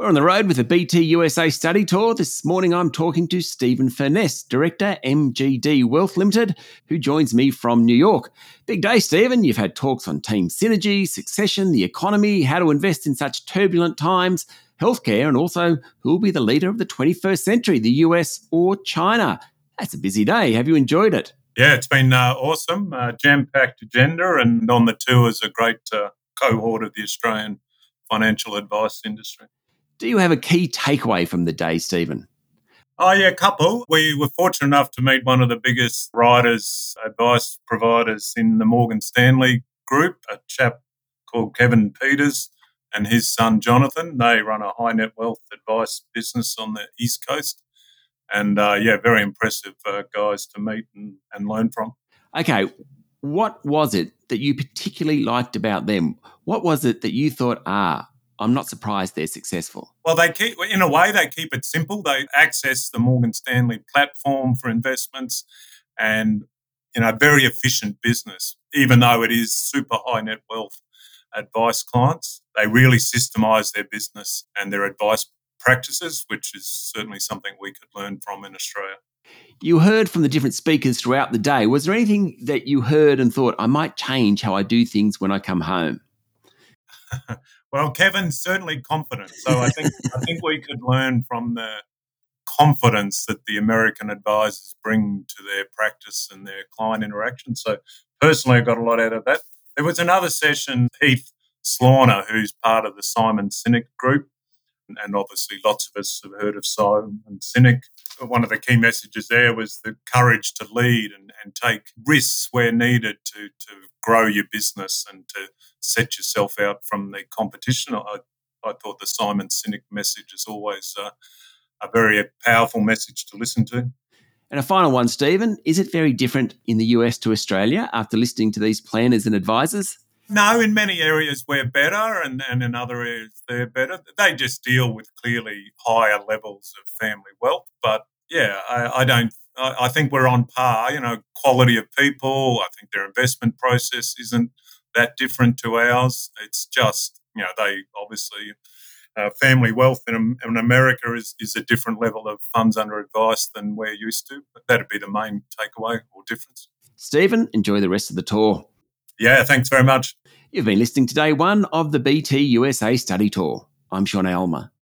We're on the road with the BT USA study tour. This morning I'm talking to Stephen Furness, Director, MGD Wealth Limited, who joins me from New York. Big day, Stephen. You've had talks on team synergy, succession, the economy, how to invest in such turbulent times, healthcare, and also who will be the leader of the 21st century, the US or China. That's a busy day. Have you enjoyed it? Yeah, it's been uh, awesome, uh, jam packed agenda, and on the tour is a great uh, cohort of the Australian financial advice industry. Do you have a key takeaway from the day, Stephen? Oh, yeah, a couple. We were fortunate enough to meet one of the biggest writers, advice providers in the Morgan Stanley group, a chap called Kevin Peters and his son Jonathan. They run a high net wealth advice business on the East Coast. And uh, yeah, very impressive uh, guys to meet and, and learn from. Okay, what was it that you particularly liked about them? What was it that you thought, ah, I'm not surprised they're successful. Well, they keep, in a way, they keep it simple. They access the Morgan Stanley platform for investments and, you know, very efficient business, even though it is super high net wealth advice clients. They really systemize their business and their advice practices, which is certainly something we could learn from in Australia. You heard from the different speakers throughout the day. Was there anything that you heard and thought, I might change how I do things when I come home? Well, Kevin's certainly confident. So I think I think we could learn from the confidence that the American advisors bring to their practice and their client interaction. So personally, I got a lot out of that. There was another session, Heath Slaughter, who's part of the Simon Sinek group, and obviously lots of us have heard of Simon Sinek. One of the key messages there was the courage to lead and, and take risks where needed to, to grow your business and to set yourself out from the competition. I, I thought the Simon Sinek message is always a very powerful message to listen to. And a final one, Stephen. Is it very different in the US to Australia after listening to these planners and advisors? No, in many areas we're better, and, and in other areas they're better. They just deal with clearly higher levels of family wealth. But yeah, I, I don't. I, I think we're on par. You know, quality of people. I think their investment process isn't that different to ours. It's just, you know, they obviously, uh, family wealth in, in America is, is a different level of funds under advice than we're used to. But that'd be the main takeaway or difference. Stephen, enjoy the rest of the tour. Yeah, thanks very much. You've been listening to day one of the BT USA Study Tour. I'm Sean Aylmer.